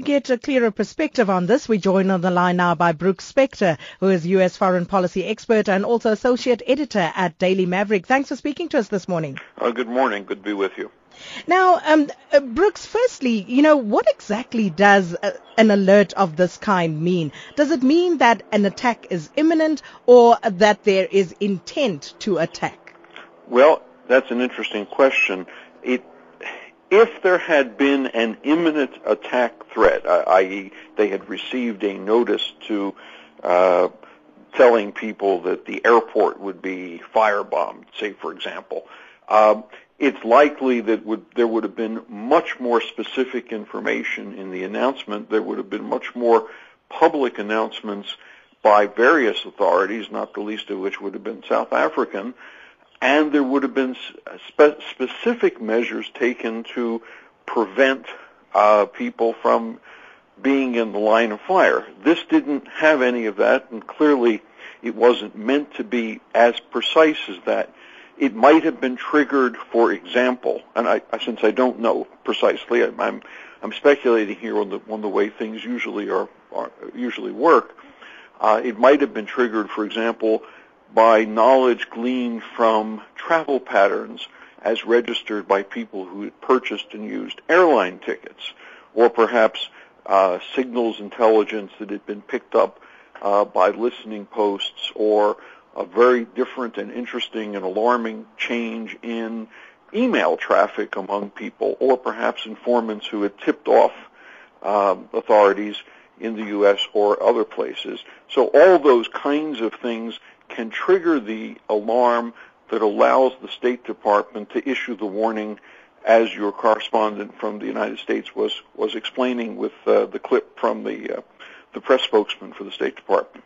to get a clearer perspective on this, we join on the line now by Brooks Spector, who is U.S. foreign policy expert and also associate editor at Daily Maverick. Thanks for speaking to us this morning. Uh, good morning. Good to be with you. Now, um, uh, Brooks, firstly, you know, what exactly does uh, an alert of this kind mean? Does it mean that an attack is imminent or that there is intent to attack? Well, that's an interesting question. It if there had been an imminent attack threat, i.e., they had received a notice to uh, telling people that the airport would be firebombed, say for example, um, it's likely that would, there would have been much more specific information in the announcement. There would have been much more public announcements by various authorities, not the least of which would have been South African, and there would have been spe- specific measures taken to prevent uh, people from being in the line of fire. This didn't have any of that, and clearly it wasn't meant to be as precise as that. It might have been triggered, for example, and I, since I don't know precisely, I'm, I'm speculating here on the on the way things usually are, are usually work. Uh, it might have been triggered, for example, by knowledge gleaned from travel patterns as registered by people who had purchased and used airline tickets, or perhaps uh, signals intelligence that had been picked up uh, by listening posts, or a very different and interesting and alarming change in email traffic among people, or perhaps informants who had tipped off um, authorities in the U.S. or other places. So all those kinds of things can trigger the alarm that allows the State Department to issue the warning as your correspondent from the United States was, was explaining with uh, the clip from the, uh, the press spokesman for the State Department.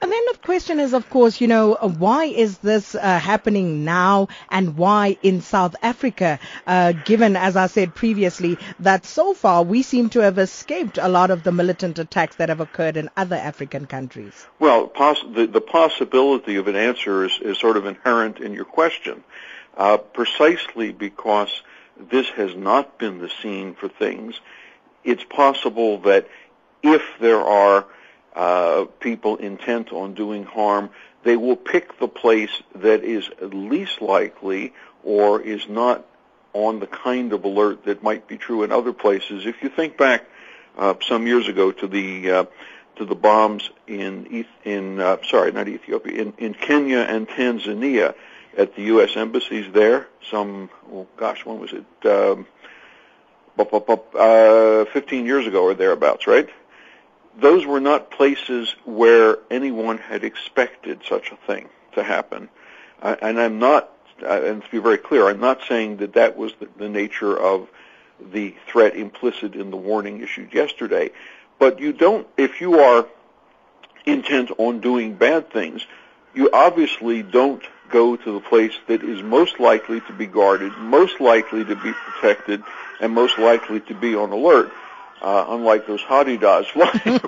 And then the question is, of course, you know, uh, why is this uh, happening now and why in South Africa, uh, given, as I said previously, that so far we seem to have escaped a lot of the militant attacks that have occurred in other African countries? Well, poss- the, the possibility of an answer is, is sort of inherent in your question, uh, precisely because this has not been the scene for things. It's possible that if there are uh, people intent on doing harm, they will pick the place that is least likely or is not on the kind of alert that might be true in other places. If you think back uh, some years ago to the uh, to the bombs in in uh, sorry not Ethiopia in, in Kenya and Tanzania at the U.S. embassies there. Some oh gosh, when was it? Um, uh, 15 years ago or thereabouts, right? Those were not places where anyone had expected such a thing to happen. Uh, and I'm not, uh, and to be very clear, I'm not saying that that was the, the nature of the threat implicit in the warning issued yesterday. But you don't, if you are intent on doing bad things, you obviously don't go to the place that is most likely to be guarded, most likely to be protected, and most likely to be on alert uh, unlike those hadedas flying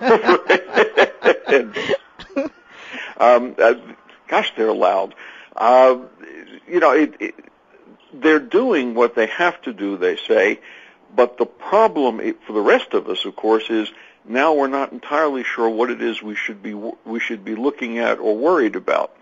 um, uh, gosh, they're loud. Uh, you know, it, it, they're doing what they have to do, they say, but the problem for the rest of us, of course, is now we're not entirely sure what it is we should be we should be looking at or worried about.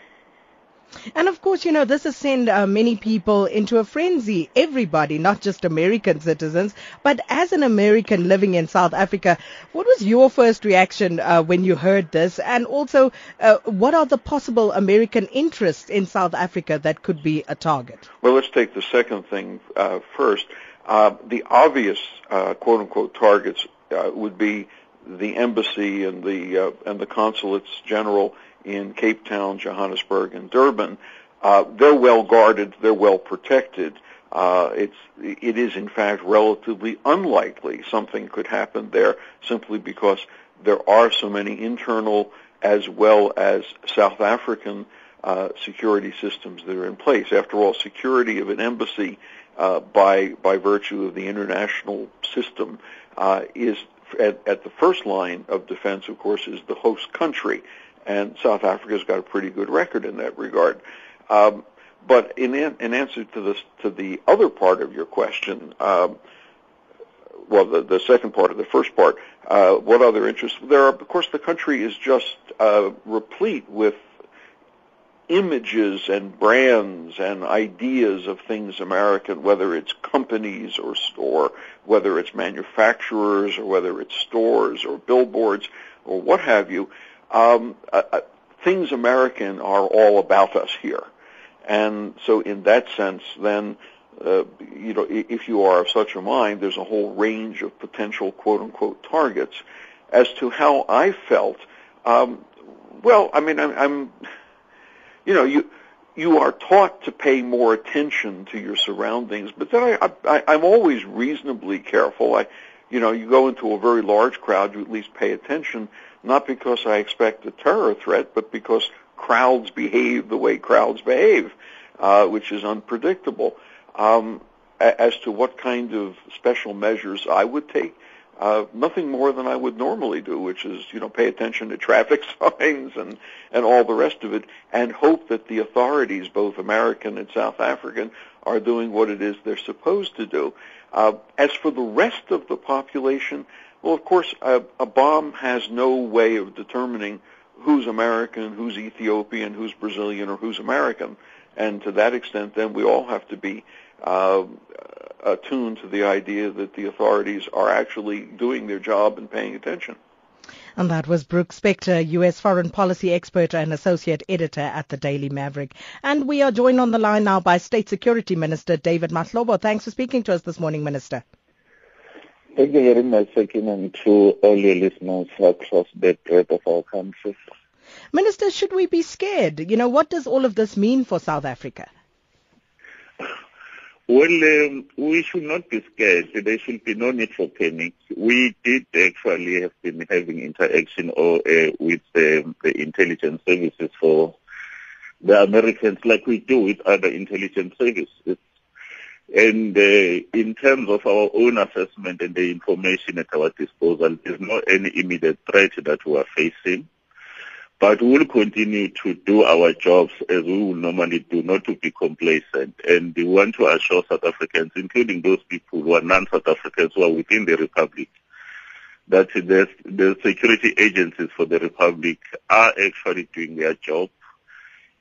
And of course, you know, this has sent uh, many people into a frenzy. Everybody, not just American citizens, but as an American living in South Africa, what was your first reaction uh, when you heard this? And also, uh, what are the possible American interests in South Africa that could be a target? Well, let's take the second thing uh, first. Uh, the obvious uh, quote unquote targets would be the embassy and the and the consulates general in Cape Town, Johannesburg, and Durban, uh, they're well guarded, they're well protected. Uh, it's, it is in fact relatively unlikely something could happen there simply because there are so many internal as well as South African uh, security systems that are in place. After all, security of an embassy uh, by by virtue of the international system uh, is at, at the first line of defense, of course, is the host country and South Africa's got a pretty good record in that regard. Um, but in, in answer to this to the other part of your question, um, well, the, the second part of the first part, uh, what other interests? There are, of course, the country is just uh, replete with images and brands and ideas of things American, whether it's companies or or whether it's manufacturers or whether it's stores or billboards or what have you. Um, uh, uh things American are all about us here, and so in that sense, then uh, you know, if you are of such a mind, there's a whole range of potential quote unquote targets. As to how I felt, um, well, I mean, I'm, I'm, you know, you you are taught to pay more attention to your surroundings, but then I, I, I'm always reasonably careful. I, you know, you go into a very large crowd, you at least pay attention, not because I expect a terror threat, but because crowds behave the way crowds behave, uh, which is unpredictable. Um, as to what kind of special measures I would take, uh, nothing more than I would normally do, which is, you know, pay attention to traffic signs and, and all the rest of it, and hope that the authorities, both American and South African, are doing what it is they're supposed to do. Uh, as for the rest of the population, well, of course, a, a bomb has no way of determining who's American, who's Ethiopian, who's Brazilian, or who's American. And to that extent, then we all have to be uh, attuned to the idea that the authorities are actually doing their job and paying attention. And that was Brooks Spector, U.S. foreign policy expert and associate editor at the Daily Maverick. And we are joined on the line now by State Security Minister David Mahlobo. Thanks for speaking to us this morning, Minister. Thank you very much, Sakin, and to all your listeners across the breadth of our country. Minister, should we be scared? You know, what does all of this mean for South Africa? Well, um, we should not be scared. There should be no need for panic. We did actually have been having interaction or, uh, with um, the intelligence services for the Americans like we do with other intelligence services. And uh, in terms of our own assessment and the information at our disposal, there's not any immediate threat that we are facing. But we will continue to do our jobs as we will normally do, not to be complacent. And we want to assure South Africans, including those people who are non-South Africans who are within the Republic, that the, the security agencies for the Republic are actually doing their job.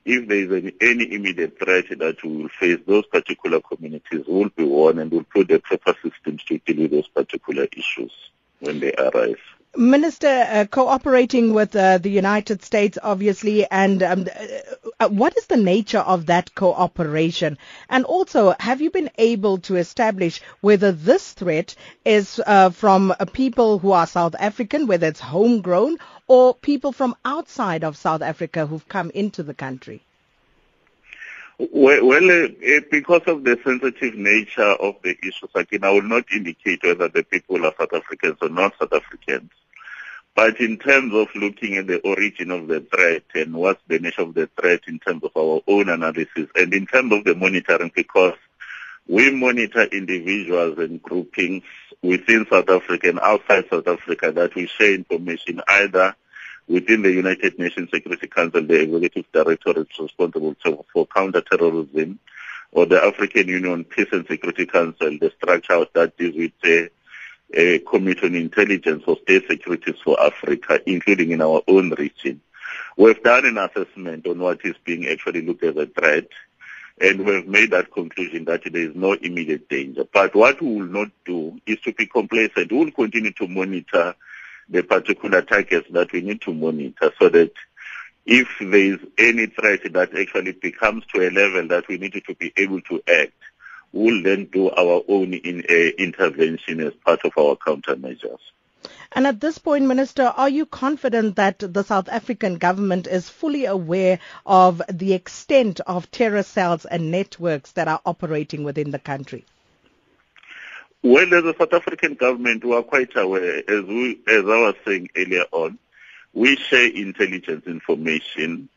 If there is any, any immediate threat that we will face, those particular communities will be warned and will put the proper systems to deal with those particular issues when they arise. Minister, uh, cooperating with uh, the United States, obviously, and um, uh, what is the nature of that cooperation? And also, have you been able to establish whether this threat is uh, from uh, people who are South African, whether it's homegrown, or people from outside of South Africa who've come into the country? Well, well uh, because of the sensitive nature of the issue, again, I will not indicate whether the people are South Africans or not South Africans. But in terms of looking at the origin of the threat and what's the nature of the threat in terms of our own analysis and in terms of the monitoring, because we monitor individuals and groupings within South Africa and outside South Africa that we share information either within the United Nations Security Council, the executive directorate responsible for counterterrorism, or the African Union Peace and Security Council, the structure that deals with the a Committee on Intelligence for State Securities for Africa, including in our own region. We've done an assessment on what is being actually looked as a threat, and we've made that conclusion that there is no immediate danger. But what we will not do is to be complacent. We will continue to monitor the particular targets that we need to monitor so that if there is any threat that actually becomes to a level that we need to be able to act, will then do our own in, uh, intervention as part of our countermeasures. And at this point, Minister, are you confident that the South African government is fully aware of the extent of terror cells and networks that are operating within the country? Well, as a South African government, we are quite aware, as, we, as I was saying earlier on, we share intelligence information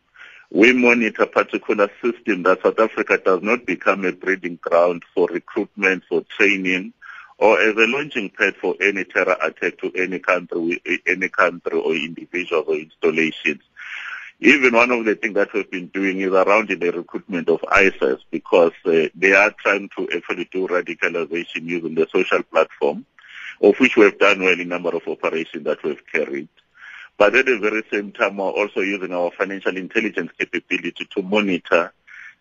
we monitor particular system that South Africa does not become a breeding ground for recruitment, for training, or as a launching pad for any terror attack to any country, any country or individuals or installations. Even one of the things that we've been doing is around the recruitment of ISIS because uh, they are trying to actually do radicalization using the social platform of which we have done well in a number of operations that we've carried. But at the very same time, we're also using our financial intelligence capability to monitor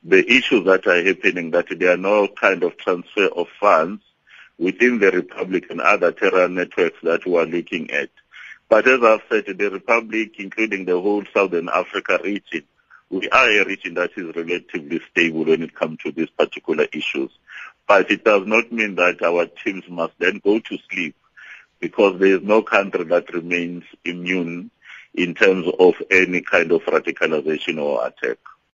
the issues that are happening, that there are no kind of transfer of funds within the Republic and other terror networks that we are looking at. But as I've said, the Republic, including the whole Southern Africa region, we are a region that is relatively stable when it comes to these particular issues. But it does not mean that our teams must then go to sleep because there is no country that remains immune in terms of any kind of radicalization or attack.